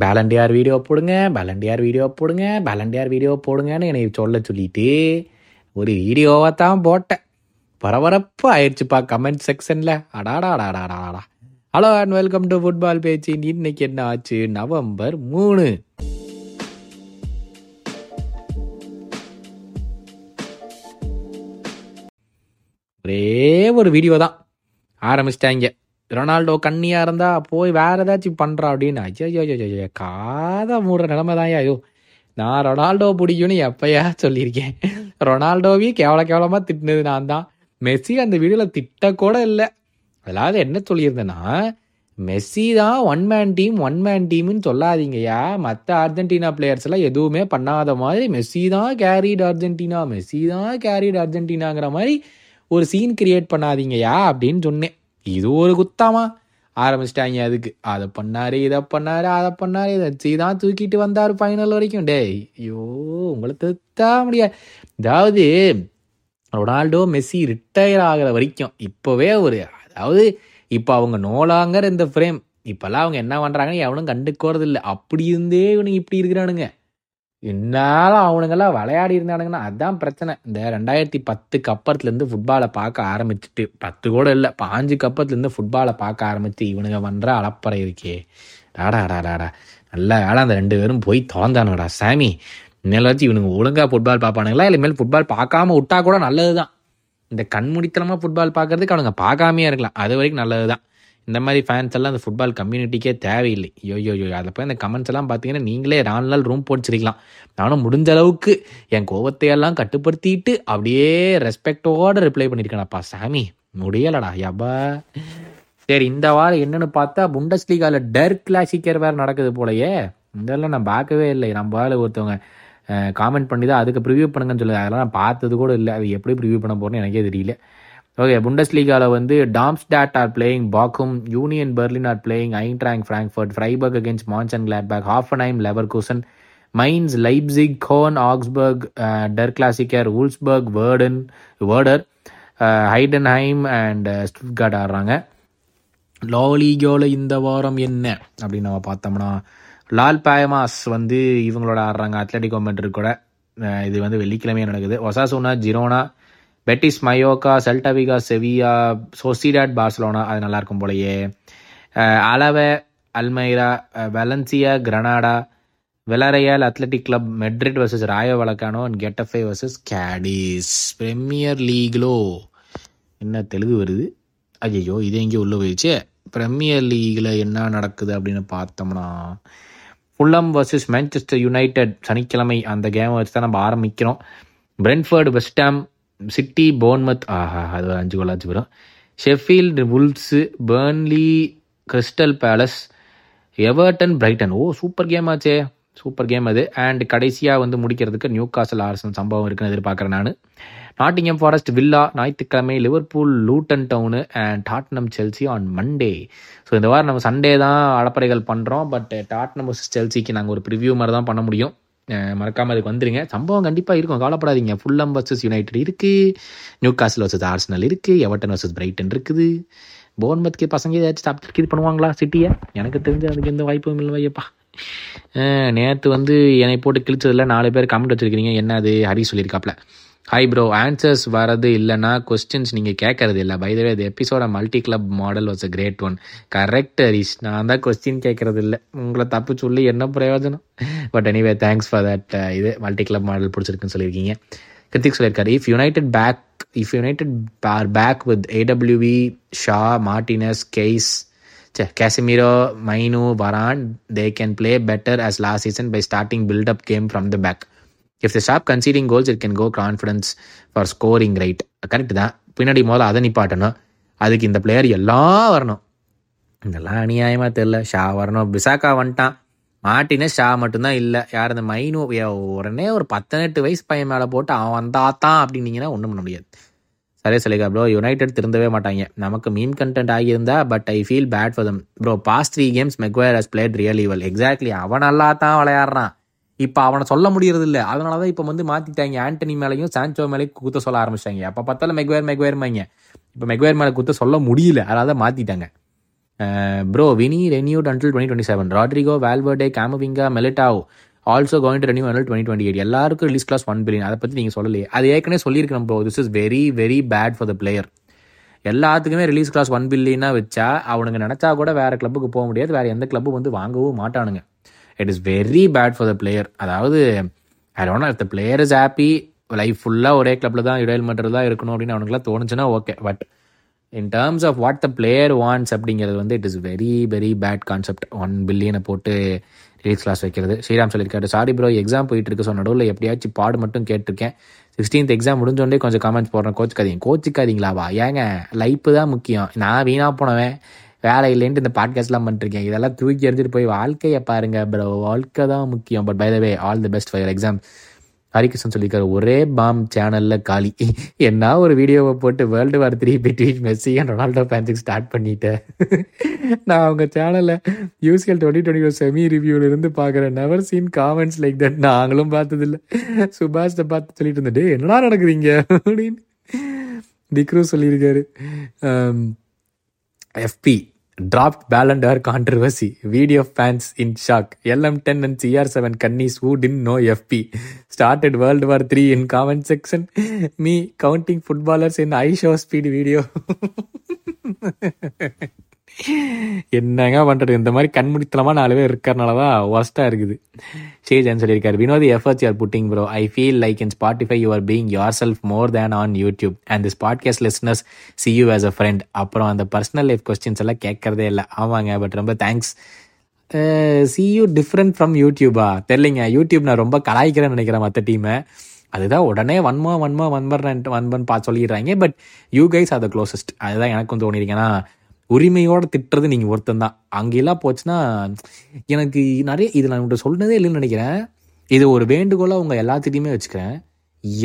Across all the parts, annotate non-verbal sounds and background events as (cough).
பேலண்டியார் video போடுங்க பேலண்டியார் video போடுங்க பேலண்டியார் video போடுங்கன்னு என்னை சொல்ல சொல்லிட்டு ஒரு வீடியோவை தான் போட்டேன். பரபரப்பு ஆயிடுச்சுப்பா கமெண்ட் செக்ஷனில் அடாடாடாடாடாடா. Hello and welcome to football பேச்சு இன்னைக்கு என்ன ஆச்சு? நவம்பர் மூணு. ஒரே ஒரு வீடியோ தான் ஆரம்பிச்சிட்டாங்க. ரொனால்டோ கண்ணியா இருந்தா போய் வேற ஏதாச்சும் பண்றா அப்படின்னு. ஐயோ ஐயோ ஐயோ, ஐயோ மூடுற நிலைமை தான் ஐயோ. நான் ரொனால்டோ பிடிக்கும்னு எப்பயா சொல்லியிருக்கேன். ரொனால்டோவையும் கேவல கேவலமா திட்டினது நான் தான். மெஸ்ஸி அந்த வீடியோல திட்ட கூட இல்லை. அதாவது என்ன சொல்லியிருந்தேன்னா மெஸ்ஸி தான் one man team one man டீம்னு சொல்லாதீங்கய்யா. மற்ற அர்ஜென்டினா பிளேயர்ஸ் எல்லாம் எதுவுமே பண்ணாத மாதிரி மெஸ்ஸி தான் கேரிட் அர்ஜென்டினா மெஸ்ஸி தான் கேரிட் அர்ஜென்டினாங்கிற மாதிரி ஒரு சீன் கிரியேட் பண்ணாதீங்கய்யா அப்படின்னு சொன்னேன். இது ஒரு குத்தாமா? ஆரம்பிச்சிட்டாங்க அதுக்கு. அதை பண்ணாரு இதை பண்ணாரு அதை பண்ணாரு. இதை மெஸ்ஸி தான் தூக்கிட்டு வந்தார் ஃபைனல் வரைக்கும். டேய் ஐயோ உங்களை திருத்தா முடியாது. அதாவது ரொனால்டோ மெஸ்ஸி ரிட்டையர் ஆகிற வரைக்கும். இப்போவே ஒரு அதாவது இப்போ அவங்க நோலாங்கிற இந்த ஃப்ரேம் இப்போல்லாம் அவங்க என்ன பண்ணுறாங்கன்னு எவனும் கண்டுக்கோறது இல்லை அப்படி இருந்தே இவனுங்க இப்படி இருக்கிறானுங்க. என்னாலும் அவனுங்கெல்லாம் விளையாடி இருந்தானுங்கன்னா அதான் பிரச்சனை. இந்த ரெண்டாயிரத்தி பத்துக்கு அப்புறத்துலேருந்து ஃபுட்பாலை பார்க்க ஆரம்பிச்சுட்டு பத்து கூட இல்லை பாஞ்சுக்கு அப்புறத்துலேருந்து ஃபுட்பாலை பார்க்க ஆரம்பிச்சு இவனுங்க பண்ணுற அலப்பறை இருக்கே. டாடா டாடா நல்ல வேலை அந்த ரெண்டு பேரும் போய் தொலைந்தானுங்கடா சாமி இனிமேலாச்சும் இவனுங்க ஒழுங்காக ஃபுட்பால் பார்ப்பானுங்களா? இல்லை இனிமேல் ஃபுட்பால் பார்க்காம விட்டா கூட நல்லது தான் இந்த கண்முடித்தனமாக ஃபுட்பால் பார்க்கறதுக்கு அவனுங்க பார்க்காமையே இருக்கலாம். அது வரைக்கும் நல்லது தான் இந்த மாதிரி ஃபேன்ஸ் எல்லாம் அந்த ஃபுட்பால் கம்யூனிட்டிக்கே தேவையில்லை. ஐயோ யோ யோ அதில் போய் அந்த கமெண்ட்ஸ் எல்லாம் பார்த்தீங்கன்னா நீங்களே நாலு நாள் ரூம் போடிச்சிருக்கலாம் நானும் முடிஞ்ச அளவுக்கு என் கோபத்தையெல்லாம் கட்டுப்படுத்திட்டு அப்படியே ரெஸ்பெக்டோடு ரிப்ளை பண்ணியிருக்கேனப்பா சாமி. முடியலடா யப்பா. சரி இந்த வாரம் என்னென்னு பார்த்தா புண்டஸ் லீகாவில் டர் கிளாசிக்கர் வேறு நடக்குது போலயே. இதெல்லாம் நான் பார்க்கவே இல்லை. நம்ம ஒருத்தவங்க காமெண்ட் பண்ணி தான் அதுக்கு ப்ரிவியூ பண்ணுங்கன்னு சொல்லுது. அதெல்லாம் நான் பார்த்தது கூட இல்லை. அது எப்படி ப்ரிவியூ பண்ண போகிறேன்னு எனக்கே தெரியல. ஓகே புண்டஸ்லீகாவில் வந்து Darmstadt are playing Bochum Union Berlin are playing Eintracht Frankfurt Freiburg against Monchengladbach lever Leverkusen Mainz Leipzig Koln Augsburg Der Klassiker Wolfsburg வேர்டன் Werder Heidenheim and Stuttgart ஆடுறாங்க. லாலிகோவில் இந்த வாரம் என்ன? அப்படின்னு நம்ம பார்த்தோம்னா லால் பாயமாஸ் வந்து இவங்களோட ஆடுறாங்க. அத்லட்டிக் மெட்ரிக் கூட. இது வந்து வெள்ளிக்கிழமையாக நடக்குது. Osasuna Girona Betis Mallorca Celta Vigo Sevilla Sociedad Barcelona அது நல்லா இருக்கும் போலயே. அஹ் Alaves Almeria Valencia Granada Villarreal Athletic Club Madrid versus Rayo Vallecano and Getafe versus Cadiz. Premier லீக்லோ. என்ன தெலுங்கு வருது? ஐயோ இது எங்கேயோ உள்ள போயிடுச்சு? பிரீமியர் லீக்ல என்ன நடக்குது அப்படின்னு பார்த்தோம்னா ஃபுல்லம் வர்சஸ் மேன்செஸ்டர் யுனைடெட் சனிக்கிழமை அந்த கேமை வச்சு தான் நம்ம ஆரம்பிக்கிறோம். Brentford West Ham City Bournemouth ஆஹா அது ஒரு அஞ்சு கோலாச்சு வரும் Sheffield Wolves Burnley Crystal Palace Everton Brighton. Oh super game ஆச்சே. சூப்பர் கேம் அது. அண்ட் கடைசியாக வந்து முடிக்கிறதுக்கு நியூ காசல் ஆர்சன் சம்பவம் இருக்குன்னு எதிர்பார்க்குறேன் நான். நாட்டிங்கம் ஃபாரஸ்ட் வில்லா ஞாயிற்றுக்கிழமை Liverpool Luton Town and Tottenham Chelsea on Monday so இந்த வாரம் நம்ம சண்டே தான் அலப்பறைகள் பண்ணுறோம் பட் டாட்னம் செல்சிக்கு நாங்கள் ஒரு ப்ரிவியூ மாதிரி தான் பண்ண முடியும். மறக்காம அதுக்கு வந்துருங்க. சம்பவம் கண்டிப்பாக இருக்கும். கவலைப்படாதீங்க. ஃபுல்லம் வர்சஸ் யுனைடெட் இருக்குது நியூ காசில் வர்சஸ் ஆர்சனல் இருக்குது எவர்டன் வர்சஸ் பிரைட்டன் இருக்குது போன்மத்துக்கு பசங்க ஏதாச்சும் சாப்பிட்டு இது பண்ணுவாங்களா? சிட்டியை எனக்கு தெரிஞ்சு அதுக்கு எந்த வாய்ப்பும் இல்லை நேற்று வந்து என்னை போட்டு கிழிச்சதில் நாலு பேர் கமெண்ட் வச்சிருக்கிறீங்க என்ன அது ஹரி சொல்லியிருக்காப்ல. ஹாய் ப்ரோ ஆன்சர்ஸ் வரது இல்லைன்னா கொஸ்டின்ஸ் நீங்கள் கேட்கறது இல்லை. பைதவே இது எபிசோட multi club model was a great one correct Harish நான் தான் கொஸ்டின் கேட்கறது இல்லை. உங்களை தப்பு சொல்லி என்ன பிரயோஜனம்? But anyway thanks for that இது மல்டி கிளப் மாடல் பிடிச்சிருக்குன்னு சொல்லியிருக்கீங்க. கிருத்திக் சொல்லியிருக்காரு. If United back if United are back with AWB Shaw Martinez guys Casemiro Mainoo Varane they can play better as last season by starting buildup game from the back if the stop conceding goals it can go confidence for scoring right correct தான். பின்னாடி முதல்ல அதை நிப்பாட்டணும். அதுக்கு இந்த player எல்லாம் வரணும். இதெல்லாம் அநியாயமாக தெரில ஷா வரணும். பிசாக்கா வந்துட்டான். மாட்டினே ஷா மட்டும்தான் இல்லை. யார் இந்த மைனு? உடனே ஒரு பத்தெட்டு வயசு பையன் மேலே போட்டு அவன் வந்தாத்தான் அப்படின்னீங்கன்னா ஒன்றும் பண்ண முடியாது. சரியா சொல்லிக்கா ப்ரோ யுனைடெட் திருந்தவே மாட்டாங்க. நமக்கு meme content ஆகியிருந்தா but I feel bad for them bro past three games Maguire has played really well exactly அவன் நல்லா தான் விளையாடுறான். இப்போ அவனை சொல்ல முடியறது இல்லை அதனால தான் இப்போ வந்து மாற்றிட்டாங்க ஆண்டனி மேலேயும் சான்சோ மேலேயும் குத்த சொல்ல ஆரம்பிச்சிட்டாங்க. அப்போ பார்த்தாலும் மெக்வேர் மெக்வேர்மாங்க இப்போ மெக்வேர் மேலே குத்த சொல்ல முடியல. அதனால தான் மாற்றிட்டாங்க bro Vini renewed until twenty twenty seven Rodrygo Valverde Camavinga Militao also going to renew until twenty twenty eight எல்லாருக்கும் ரிலீஸ் கிளாஸ் ஒன் பில்லியன் அதை பற்றி நீங்கள் சொல்லலையே. அது ஏற்கனவே சொல்லியிருக்கணும் bro this is very very bad for the player எல்லாத்துக்குமே release clause one பில்லியனாக வச்சா அவனுங்க நினச்சா கூட வேறு கிளப்புக்கு போக முடியாது. வேறு எந்த கிளப்பு வந்து வாங்கவும் மாட்டானுங்க. It is very bad for the player அதாவது I don't if the player is happy life ஃபுல்லாக ஒரே கிளப்பில் தான் இடையல் மட்டும் தான் இருக்கணும் அப்படின்னு அவனுக்குலாம் தோணுச்சுன்னா okay but in terms of what the player wants அப்படிங்கிறது வந்து it is very very bad concept one பில்லியனை போட்டு ரிலீஸ் கிளாஸ் வைக்கிறது. ஸ்ரீராம் சொல்லியிருக்காரு சாரி ப்ரோ எக்ஸாம் போயிட்டு இருக்கு. ஸோ நடுவில் எப்படியாச்சும் பாடு மட்டும் கேட்டிருக்கேன். சிக்ஸ்டீன்த் எக்ஸாம் முடிஞ்சோடனே கொஞ்சம் காமெண்ட்ஸ் போடுறேன். கோச்சுக்காதீங்க. கோச்சுக்காதீங்களாவா? ஏங்க லைஃப் தான் முக்கியம். நான் வீணாக போனவன். வேலை இல்லைன்ட்டு இந்த பாட்காஸ்ட்லாம் பண்ணிருக்கேன் இதெல்லாம் தூக்கி எறிஞ்சிட்டு போய் வாழ்க்கையை பாருங்க ப்ரோ வாழ்க்கை தான் முக்கியம். But by the way all the best for exam Harikrishnan சொல்லியிருக்காரு ஒரே பாம் சேனலில் காலி. என்ன ஒரு வீடியோவை போட்டு world war three between Messi and Ronaldo ஃபேன்ஸுக்கு ஸ்டார்ட் பண்ணிட்டேன் நான் அவங்க சேனலில் யூசிஎல் டுவெண்ட்டி டுவெண்ட்டி செமி ரிவ்யூல இருந்து பார்க்குறேன் never seen comments like that நாங்களும் பார்த்ததில்ல. சுபாஷ்டை பார்த்து சொல்லிட்டு இருந்துட்டு என்னடா நடக்குறீங்க? அப்படின்னு. திக்ரு சொல்லியிருக்காரு um, FB dropped Ballon d'Or controversy. Video fans in shock. LM10 and CR7 Kannis who didn't know FP started World War 3 in comment section. Me counting footballers in high show speed video. என்னங்க பண்ணுறது இந்த மாதிரி கண்முடித்தனமாக நாலு பேர் இருக்கிறனால தான் ஒஸ்ட்டாக இருக்குது ஷேஜன் சொல்லியிருக்காரு? Vinod efforts you're putting bro I feel like in Spotify you are being yourself more than on YouTube and this podcast listeners see you as a friend அப்புறம் அந்த பர்சனல் லைஃப் கொஸ்டின்ஸ் எல்லாம் கேட்கறதே இல்லை. ஆமாங்க பட் ரொம்ப thanks see you different from யூடியூபா தெரிலிங்க YouTube நான் ரொம்ப கலாய்க்கிறேன்னு நினைக்கிறேன் மற்ற டீமை அதுதான் உடனே வன்மா வன்மா வன்பர்ன் வன்பன் பார்த்து சொல்லிடுறாங்க. But you guys are the closest அதுதான் எனக்கும் தோணிருக்கேன்னா உரிமையோட திட்டுறது நீங்கள் ஒருத்தன் தான் அங்கெல்லாம் போச்சுன்னா எனக்கு நிறைய இது நான் உங்கள்கிட்ட சொன்னதே இல்லைன்னு நினைக்கிறேன். இது ஒரு வேண்டுகோளாக உங்கள் எல்லாத்திட்டையுமே வச்சுக்கிறேன்.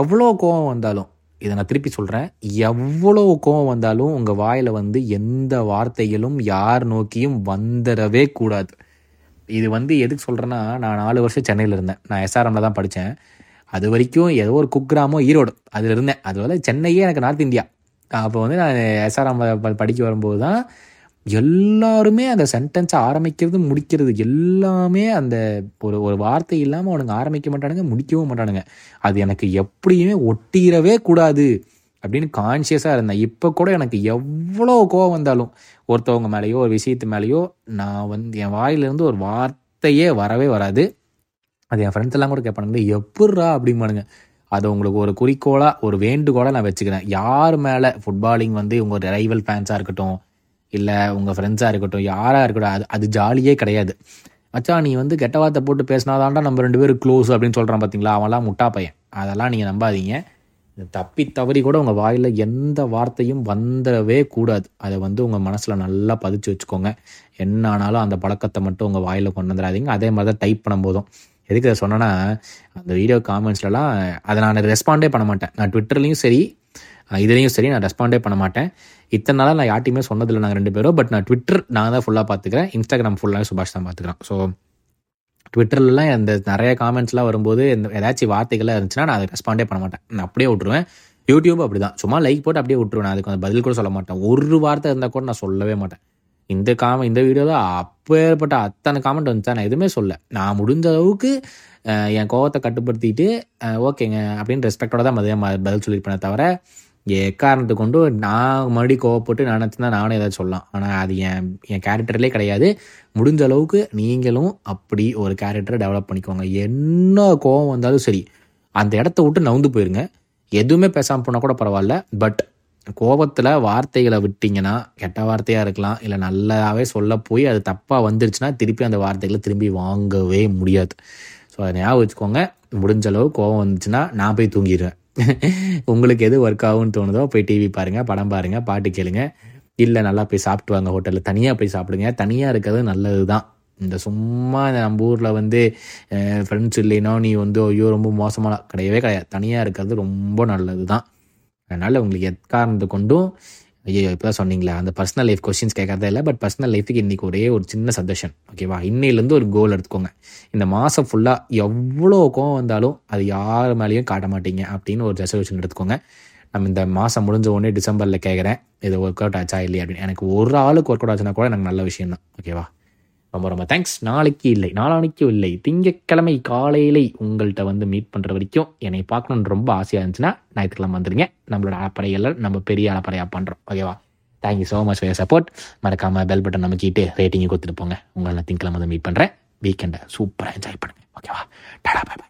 எவ்வளோ கோவம் வந்தாலும் இதை நான் திருப்பி சொல்கிறேன் எவ்வளோ கோவம் வந்தாலும் உங்கள் வாயில் வந்து எந்த வார்த்தைகளும் யார் நோக்கியும் வந்துடவே கூடாது. இது வந்து எதுக்கு சொல்கிறேன்னா நான் நாலு வருஷம் சென்னையில் இருந்தேன். நான் எஸ்ஆர்எம்ல தான் படித்தேன். அது வரைக்கும் ஏதோ ஒரு குக்ராமோ ஈரோடு அதில் இருந்தேன். அதுவரை சென்னையே எனக்கு நார்த் இந்தியா. அப்போ வந்து நான் எஸ்ஆர்எம் படிக்க வரும்போது தான் எல்லாருமே அந்த சென்டென்ஸை ஆரம்பிக்கிறது முடிக்கிறது எல்லாமே அந்த ஒரு ஒரு வார்த்தை இல்லாமல் அவனுங்க ஆரம்பிக்க மாட்டானுங்க முடிக்கவும் மாட்டானுங்க. அது எனக்கு எப்படியுமே ஒட்டிடவே கூடாது அப்படின்னு கான்சியஸாக இருந்தேன். இப்போ கூட எனக்கு எவ்வளோ கோவம் வந்தாலும் ஒருத்தவங்க மேலேயோ ஒரு விஷயத்து மேலேயோ நான் வந்து என் வாயிலிருந்து ஒரு வார்த்தையே வரவே வராது. அது என் ஃப்ரெண்ட்ஸ் எல்லாம் கூட கேட்பானுங்க எப்பட்றா அப்படிம்பானுங்க. அதை உங்களுக்கு ஒரு குறிக்கோளாக ஒரு வேண்டுகோளாக நான் வச்சுக்கிறேன். யார் மேலே ஃபுட்பாலிங் வந்து உங்கள் ரைவல் ஃபேன்ஸாக இருக்கட்டும் இல்லை உங்கள் ஃப்ரெண்ட்ஸாக இருக்கட்டும் யாராக இருக்கட்டும் அது அது ஜாலியே கிடையாது. மச்சான் நீ வந்து கெட்ட வார்த்தை போட்டு பேசினாதான்டா நம்ம ரெண்டு பேரும் க்ளோஸ் அப்படின்னு சொல்கிறான் பார்த்தீங்களா அவன்லாம் முட்டா பையன். அதெல்லாம் நீங்கள் நம்பாதீங்க. தப்பி தவறி கூட உங்கள் வாயில் எந்த வார்த்தையும் வந்துடவே கூடாது. அதை வந்து உங்கள் மனசில் நல்லா பதிச்சு வச்சுக்கோங்க. என்ன ஆனாலும் அந்த பழக்கத்தை மட்டும் உங்கள் வாயில் கொண்டு வந்துடாதீங்க. அதே மாதிரி தான் டைப் பண்ணும்போதும். எதுக்கு அதை சொன்னேன்னா அந்த வீடியோ காமெண்ட்ஸ்லலாம் அதை நான் ரெஸ்பாண்டே பண்ண மாட்டேன். நான் ட்விட்டர்லேயும் சரி இதுலேயும் சரி நான் ரெஸ்பாண்டே பண்ண மாட்டேன். இத்தனை நாளாக நான் யார்ட்டையுமே சொன்னதில்லை நாங்கள் ரெண்டு பேரும். பட் நான் ட்விட்டர் நான் தான் ஃபுல்லாக பார்த்துக்கிறேன். இன்ஸ்டாகிராம் ஃபுல்லாக சுபாஷ் தான் பார்த்துக்கிறேன். ஸோ ட்விட்டர்லலாம் அந்த நிறைய காமெண்ட்ஸ்லாம் வரும்போது இந்த ஏதாச்சும் வார்த்தைகள்லாம் இருந்துச்சுன்னா நான் அதை ரெஸ்பாண்டே பண்ண மாட்டேன். நான் அப்படியே விட்ருவேன் யூடியூப் அப்படி தான் சும்மா லைக் போட்டு அப்படியே விட்ருவேன் நான் அதுக்கு அந்த பதில் கூட சொல்ல மாட்டேன். ஒரு வார்த்தை இருந்தால் கூட நான் சொல்லவே மாட்டேன். இந்த காம இந்த வீடியோவில் அப்பேற்பட்ட அத்தனை காமெண்ட் வந்துச்சா? நான் எதுவுமே சொல்ல நான் முடிஞ்ச அளவுக்கு என் கோவத்தை கட்டுப்படுத்திட்டு ஓகேங்க அப்படின்னு ரெஸ்பெக்டோட தான் மதியம் பதில் சொல்லியிருப்பேனே தவிர எக்காரணத்தை கொண்டு நான் மறுபடியும் கோவப்பட்டு நான் நினச்சிருந்தா நானும் ஏதாவது சொல்லலாம். ஆனால் அது என் என் கேரக்டர்லேயே கிடையாது. முடிஞ்ச அளவுக்கு நீங்களும் அப்படி ஒரு கேரக்டரை டெவலப் பண்ணிக்கோங்க. என்ன கோவம் வந்தாலும் சரி அந்த இடத்த விட்டு நவுந்து போயிருங்க. எதுவுமே பேசாமல் போனால் கூட பரவாயில்ல. பட் கோபத்தில் வார்த்தைகளை விட்டிங்கன்னா கெட்ட வார்த்தையாக இருக்கலாம் இல்லை நல்லாவே சொல்ல போய் அது தப்பாக வந்துருச்சுன்னா திருப்பி அந்த வார்த்தைகளை திரும்பி வாங்கவே முடியாது. ஸோ அதை ஞாபகம் வச்சுக்கோங்க. முடிஞ்ச அளவு கோபம் வந்துச்சுன்னா நான் போய் தூங்கிடுவேன். (laughs) உங்களுக்கு எது ஒர்க் ஆகும்னு தோணுதோ போய் டிவி பாருங்கள் படம் பாருங்கள் பாட்டு கேளுங்க. இல்லை நல்லா போய் சாப்பிட்டு வாங்க ஹோட்டலில் தனியாக போய் சாப்பிடுங்க. தனியாக இருக்கிறது நல்லது தான் இந்த சும்மா நம்ம ஊரில் வந்து ஃப்ரெண்ட்ஸ் இல்லைன்னா நீ வந்து ஐயோ ரொம்ப மோசமான கிடையவே கிடையாது. தனியாக இருக்கிறது ரொம்ப நல்லது தான் அதனால் உங்களுக்கு எக்காரணத்தை கொண்டும் ஐயோ இப்போ தான் சொன்னீங்களா அந்த பர்சனல் லைஃப் கொஸ்டின்ஸ் கேட்கறதே இல்லை பட் பர்சனல் லைஃபுக்கு இன்றைக்கி ஒரே ஒரு சின்ன சஜஷன் ஓகேவா இன்னையிலேருந்து ஒரு கோல் எடுத்துக்கோங்க. இந்த மாதம் ஃபுல்லாக எவ்வளோ கோவம் வந்தாலும் அது யார் மேலேயும் காட்ட மாட்டீங்க அப்படின்னு ஒரு ரெசல்யூஷன் எடுத்துக்கோங்க. நம்ம இந்த மாதம் முடிஞ்ச உடனே டிசம்பரில் கேட்குறேன் இது ஒர்க் அவுட் ஆச்சா இல்லையா அப்படின்னு. எனக்கு ஒரு ஆளுக்கு ஒர்க் அவுட் ஆச்சுன்னா கூட எனக்கு நல்ல விஷயம் தான் ஓகேவா ரொம்ப ரொம்ப தேங்க்ஸ் நாளைக்கு இல்லை. நாளானைக்கும் இல்லை. திங்கட்கிழமை காலையிலே உங்கள்கிட்ட வந்து மீட் பண்ணுற வரைக்கும் என்னை பார்க்கணுன்னு ரொம்ப ஆசையாக இருந்துச்சுன்னா ஞாயிற்றுக்கிழமை வந்துடுங்க. நம்மளோட அலப்பறைகள் நம்ம பெரிய அலப்பறையாக பண்ணுறோம் ஓகேவா thank you so much for support மறக்காமல் பெல் பட்டன் நமக்கிட்டு ரேட்டிங்கை கொடுத்துட்டு போங்க. உங்களை நான் திங்கக்கிழமை வந்து மீட் பண்ணுறேன் வீக்கெண்டை சூப்பராக என்ஜாய் பண்ணுங்கள் ஓகேவா டாடா பாய்